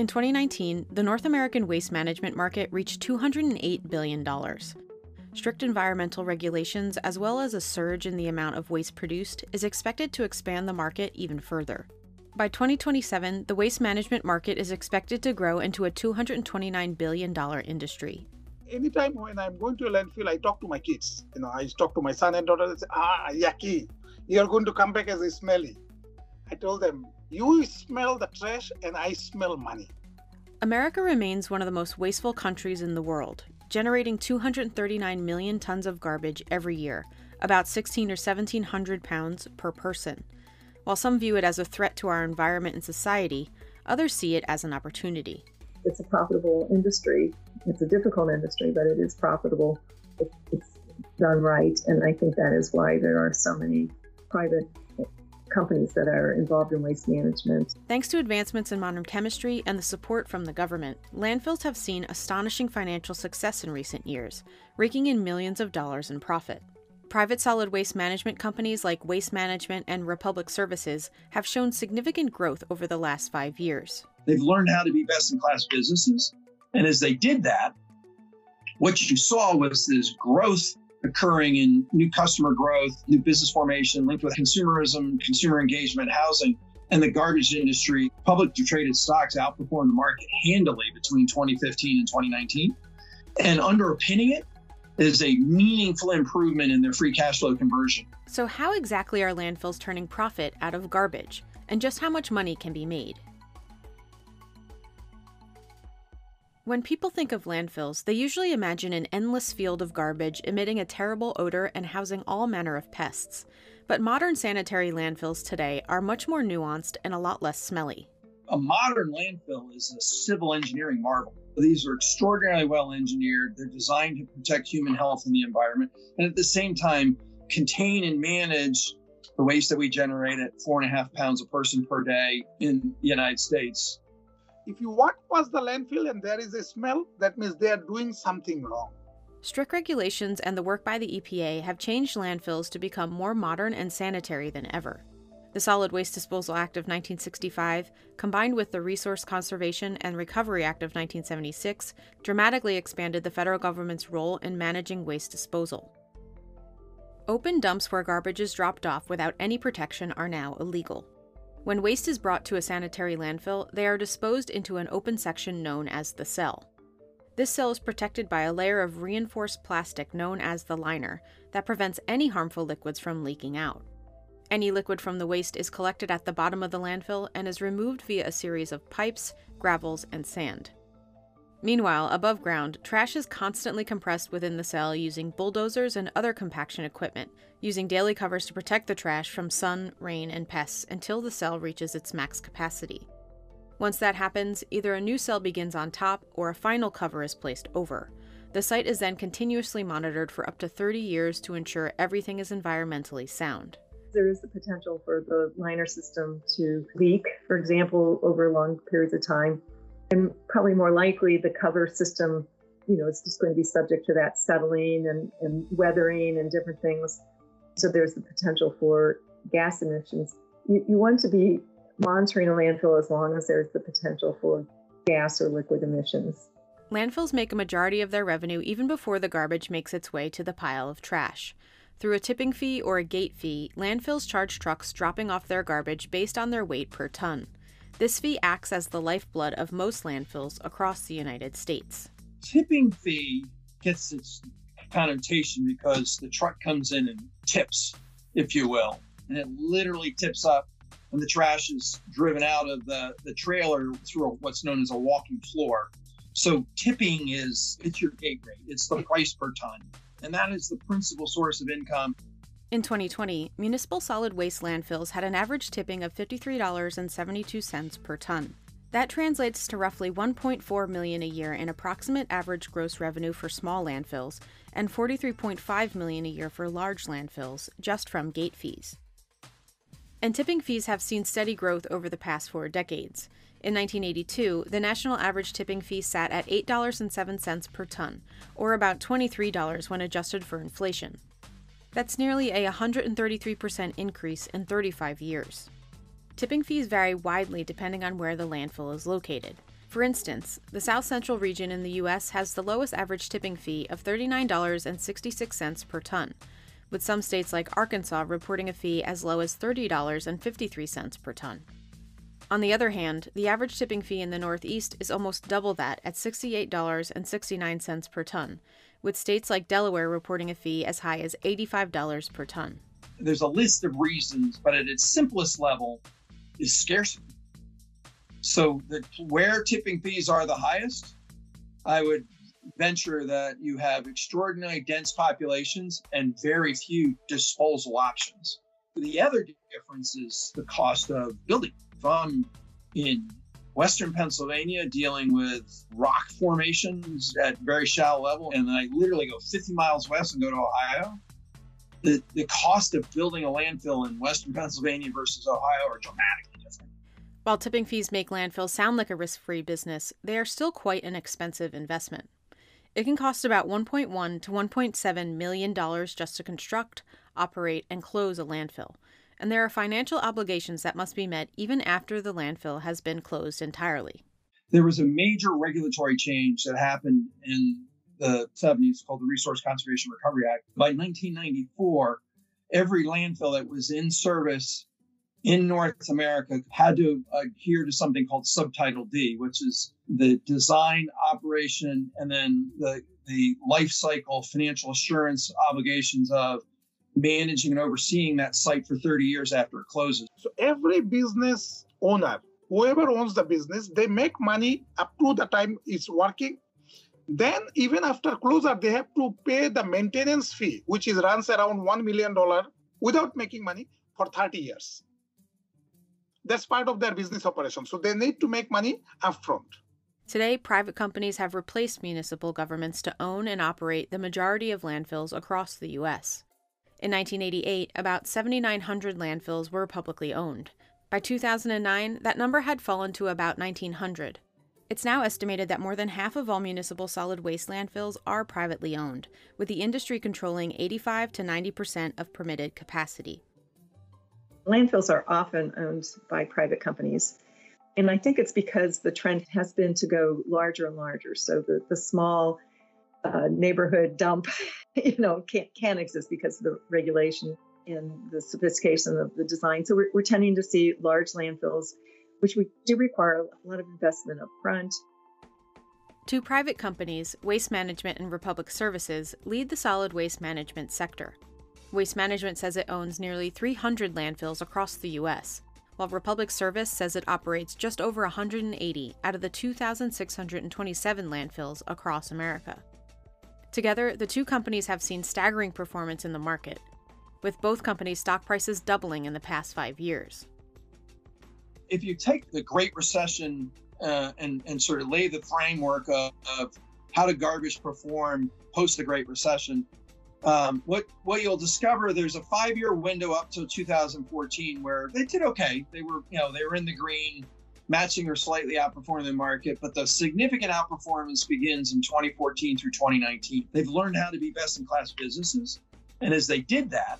In 2019, the North American waste management market reached $208 billion. Strict environmental regulations, as well as a surge in the amount of waste produced, is expected to expand the market even further. By 2027, the waste management market is expected to grow into a $229 billion industry. Anytime when I'm going to a landfill, I talk to my kids. You know, I talk to my son and daughter. They say, "Ah, yucky! You're going to come back as a smelly." I told them, "You smell the trash, and I smell money." America remains one of the most wasteful countries in the world, generating 239 million tons of garbage every year, about 16 or 1700 pounds per person. While some view it as a threat to our environment and society, others see it as an opportunity. It's a profitable industry. It's a difficult industry, but it is profitable if it's done right. And I think that is why there are so many private companies that are involved in waste management. Thanks to advancements in modern chemistry and the support from the government, landfills have seen astonishing financial success in recent years, raking in millions of dollars in profit. Private solid waste management companies like Waste Management and Republic Services have shown significant growth over the last five years. They've learned how to be best in class businesses. And as they did that, what you saw was this growth occurring in new customer growth, new business formation linked with consumerism, consumer engagement, housing, and the garbage industry. Publicly traded stocks outperformed the market handily between 2015 and 2019. And underpinning it is a meaningful improvement in their free cash flow conversion. So, how exactly are landfills turning profit out of garbage? And just how much money can be made? When people think of landfills, they usually imagine an endless field of garbage emitting a terrible odor and housing all manner of pests. But modern sanitary landfills today are much more nuanced and a lot less smelly. A modern landfill is a civil engineering marvel. These are extraordinarily well engineered. They're designed to protect human health and the environment, and at the same time, contain and manage the waste that we generate at four and a half pounds a person per day in the United States. If you walk past the landfill and there is a smell, that means they are doing something wrong. Strict regulations and the work by the EPA have changed landfills to become more modern and sanitary than ever. The Solid Waste Disposal Act of 1965, combined with the Resource Conservation and Recovery Act of 1976, dramatically expanded the federal government's role in managing waste disposal. Open dumps where garbage is dropped off without any protection are now illegal. When waste is brought to a sanitary landfill, they are disposed into an open section known as the cell. This cell is protected by a layer of reinforced plastic known as the liner that prevents any harmful liquids from leaking out. Any liquid from the waste is collected at the bottom of the landfill and is removed via a series of pipes, gravels, and sand. Meanwhile, above ground, trash is constantly compressed within the cell using bulldozers and other compaction equipment, using daily covers to protect the trash from sun, rain, and pests until the cell reaches its max capacity. Once that happens, either a new cell begins on top or a final cover is placed over. The site is then continuously monitored for up to 30 years to ensure everything is environmentally sound there is the potential for the liner system to leak, for example, over long periods of time. And probably more likely, the cover system, you know, is just going to be subject to that settling and, and weathering and different things. So there's the potential for gas emissions. You, you want to be monitoring a landfill as long as there's the potential for gas or liquid emissions. Landfills make a majority of their revenue even before the garbage makes its way to the pile of trash. Through a tipping fee or a gate fee, landfills charge trucks dropping off their garbage based on their weight per ton. This fee acts as the lifeblood of most landfills across the United States. Tipping fee gets its connotation because the truck comes in and tips, if you will, and it literally tips up when the trash is driven out of the, the trailer through what's known as a walking floor. So tipping is it's your gate rate, it's the price per ton and that is the principal source of income. In 2020, municipal solid waste landfills had an average tipping of $53.72 per ton. That translates to roughly 1.4 million a year in approximate average gross revenue for small landfills and 43.5 million a year for large landfills just from gate fees. And tipping fees have seen steady growth over the past 4 decades. In 1982, the national average tipping fee sat at $8.07 per ton, or about $23 when adjusted for inflation. That's nearly a 133% increase in 35 years. Tipping fees vary widely depending on where the landfill is located. For instance, the South Central region in the U.S. has the lowest average tipping fee of $39.66 per ton, with some states like Arkansas reporting a fee as low as $30.53 per ton. On the other hand, the average tipping fee in the Northeast is almost double that at $68.69 per ton, with states like Delaware reporting a fee as high as $85 per ton. There's a list of reasons, but at its simplest level is scarcity. So the, where tipping fees are the highest, I would venture that you have extraordinarily dense populations and very few disposal options. The other difference is the cost of building. If I'm in Western Pennsylvania dealing with rock formations at very shallow level, and then I literally go 50 miles west and go to Ohio, the, the cost of building a landfill in Western Pennsylvania versus Ohio are dramatically different. While tipping fees make landfills sound like a risk free business, they are still quite an expensive investment. It can cost about $1.1 to $1.7 million just to construct, operate, and close a landfill, and there are financial obligations that must be met even after the landfill has been closed entirely. There was a major regulatory change that happened in the 70s called the Resource Conservation Recovery Act. By 1994, every landfill that was in service in North America had to adhere to something called Subtitle D, which is the design, operation, and then the, the life cycle financial assurance obligations of managing and overseeing that site for 30 years after it closes. So every business owner, whoever owns the business, they make money up to the time it's working. Then even after closure, they have to pay the maintenance fee, which is runs around $1 million without making money for 30 years. That's part of their business operation. So they need to make money upfront. Today, private companies have replaced municipal governments to own and operate the majority of landfills across the U.S. In 1988, about 7,900 landfills were publicly owned. By 2009, that number had fallen to about 1,900. It's now estimated that more than half of all municipal solid waste landfills are privately owned, with the industry controlling 85 to 90 percent of permitted capacity. Landfills are often owned by private companies. And I think it's because the trend has been to go larger and larger. So the, the small uh, neighborhood dump, you know, can't, can't exist because of the regulation and the sophistication of the design. So we're, we're tending to see large landfills, which we do require a lot of investment up front. Two private companies, Waste Management and Republic Services, lead the solid waste management sector. Waste Management says it owns nearly 300 landfills across the U.S., while Republic Service says it operates just over 180 out of the 2,627 landfills across America. Together, the two companies have seen staggering performance in the market, with both companies' stock prices doubling in the past five years. If you take the Great Recession uh, and, and sort of lay the framework of, of how did garbage perform post the Great Recession, um, what what you'll discover there's a five year window up to 2014 where they did okay. They were you know they were in the green, matching or slightly outperforming the market. But the significant outperformance begins in 2014 through 2019. They've learned how to be best in class businesses, and as they did that,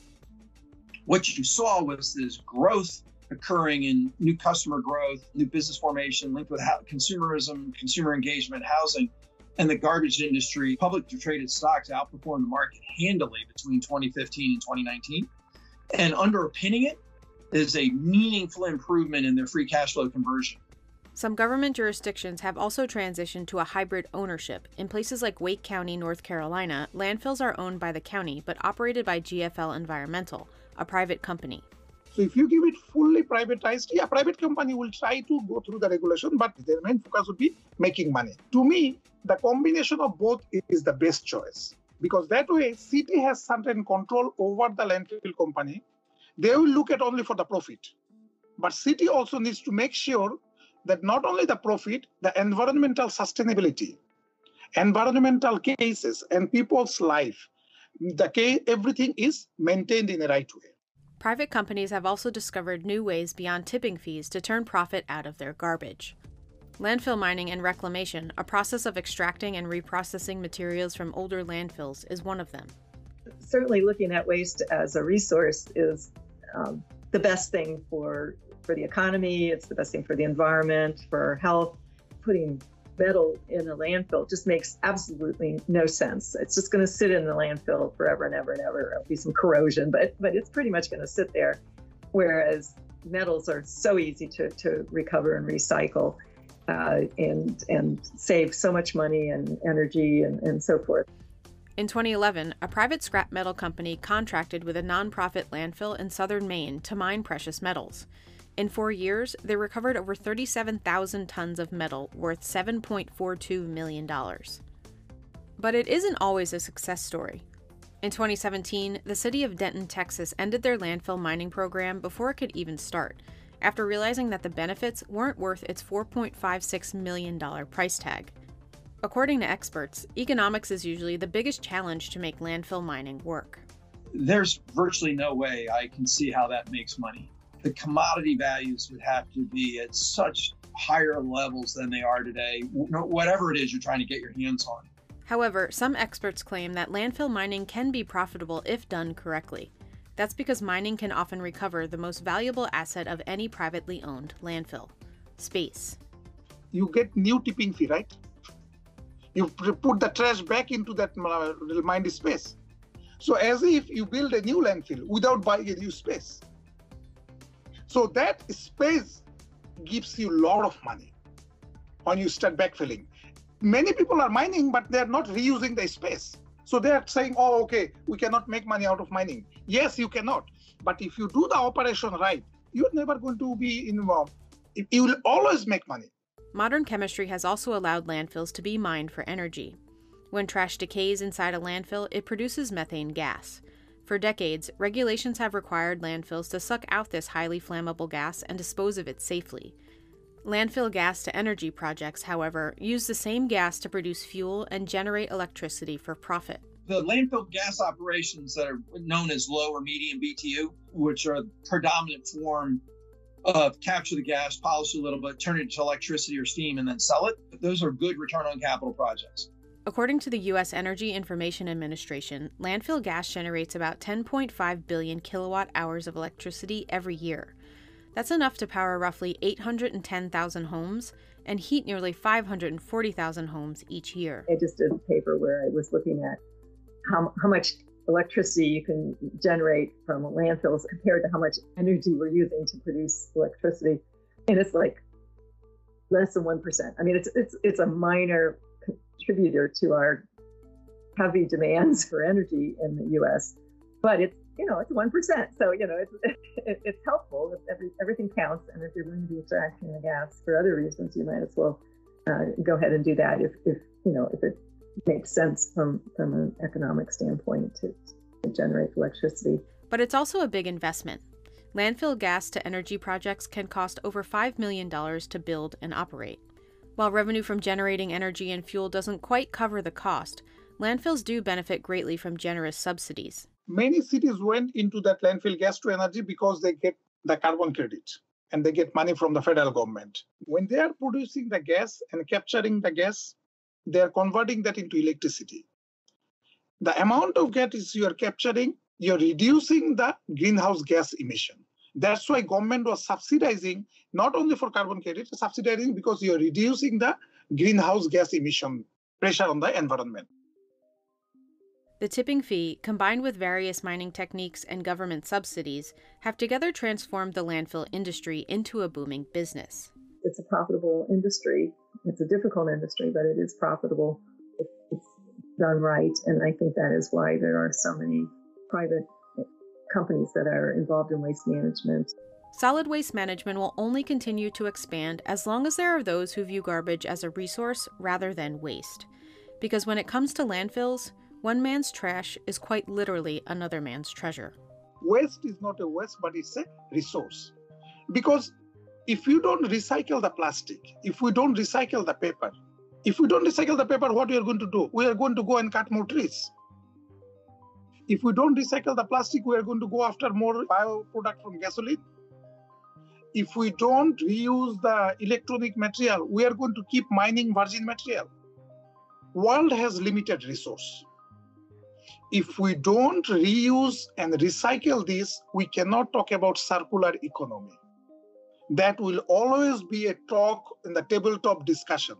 what you saw was this growth occurring in new customer growth, new business formation linked with consumerism, consumer engagement, housing and the garbage industry, publicly traded stocks outperformed the market handily between 2015 and 2019. And underpinning it is a meaningful improvement in their free cash flow conversion. Some government jurisdictions have also transitioned to a hybrid ownership. In places like Wake County, North Carolina, landfills are owned by the county but operated by GFL Environmental, a private company. So if you give it fully privatized, yeah, private company will try to go through the regulation, but their main focus would be making money. To me, the combination of both is the best choice because that way city has certain control over the landfill company. They will look at only for the profit, but city also needs to make sure that not only the profit, the environmental sustainability, environmental cases, and people's life, the case, everything is maintained in the right way. Private companies have also discovered new ways beyond tipping fees to turn profit out of their garbage. Landfill mining and reclamation, a process of extracting and reprocessing materials from older landfills, is one of them. Certainly, looking at waste as a resource is um, the best thing for, for the economy, it's the best thing for the environment, for health. putting metal in a landfill just makes absolutely no sense. It's just going to sit in the landfill forever and ever and ever. There'll be some corrosion, but but it's pretty much going to sit there. Whereas metals are so easy to, to recover and recycle uh, and and save so much money and energy and, and so forth. In 2011, a private scrap metal company contracted with a nonprofit landfill in southern Maine to mine precious metals. In four years, they recovered over 37,000 tons of metal worth $7.42 million. But it isn't always a success story. In 2017, the city of Denton, Texas ended their landfill mining program before it could even start, after realizing that the benefits weren't worth its $4.56 million price tag. According to experts, economics is usually the biggest challenge to make landfill mining work. There's virtually no way I can see how that makes money the commodity values would have to be at such higher levels than they are today, whatever it is you're trying to get your hands on. However, some experts claim that landfill mining can be profitable if done correctly. That's because mining can often recover the most valuable asset of any privately owned landfill space. You get new tipping fee, right? You put the trash back into that uh, mined space. So, as if you build a new landfill without buying a new space. So that space gives you a lot of money when you start backfilling. Many people are mining, but they're not reusing the space. So they're saying, oh, okay, we cannot make money out of mining. Yes, you cannot. But if you do the operation right, you're never going to be involved. You will always make money. Modern chemistry has also allowed landfills to be mined for energy. When trash decays inside a landfill, it produces methane gas. For decades, regulations have required landfills to suck out this highly flammable gas and dispose of it safely. Landfill gas to energy projects, however, use the same gas to produce fuel and generate electricity for profit. The landfill gas operations that are known as low or medium BTU, which are the predominant form of capture the gas, polish a little bit, turn it into electricity or steam, and then sell it, those are good return on capital projects. According to the U.S. Energy Information Administration, landfill gas generates about 10.5 billion kilowatt hours of electricity every year. That's enough to power roughly 810,000 homes and heat nearly 540,000 homes each year. I just did a paper where I was looking at how, how much electricity you can generate from landfills compared to how much energy we're using to produce electricity. And it's like less than 1%. I mean, it's, it's, it's a minor contributor to our heavy demands for energy in the U.S. But it's you know it's one percent, so you know it's it, it's helpful. Every, everything counts, and if you're going to be extracting the gas for other reasons, you might as well uh, go ahead and do that if, if you know if it makes sense from from an economic standpoint to, to generate electricity. But it's also a big investment. Landfill gas to energy projects can cost over $5 million to build and operate. While revenue from generating energy and fuel doesn't quite cover the cost, landfills do benefit greatly from generous subsidies. Many cities went into that landfill gas to energy because they get the carbon credit and they get money from the federal government. When they are producing the gas and capturing the gas, they are converting that into electricity. The amount of gas you are capturing, you're reducing the greenhouse gas emission. That's why government was subsidizing not only for carbon credit, subsidizing because you're reducing the greenhouse gas emission pressure on the environment. The tipping fee, combined with various mining techniques and government subsidies, have together transformed the landfill industry into a booming business. It's a profitable industry. It's a difficult industry, but it is profitable if it's done right. And I think that is why there are so many private companies that are involved in waste management. Solid waste management will only continue to expand as long as there are those who view garbage as a resource rather than waste. Because when it comes to landfills, one man's trash is quite literally another man's treasure. Waste is not a waste, but it's a resource. Because if you don't recycle the plastic, if we don't recycle the paper, if we don't recycle the paper, what we are going to do? We are going to go and cut more trees. If we don't recycle the plastic, we are going to go after more bioproduct from gasoline. If we don't reuse the electronic material, we are going to keep mining virgin material. World has limited resource. If we don't reuse and recycle this, we cannot talk about circular economy. That will always be a talk in the tabletop discussion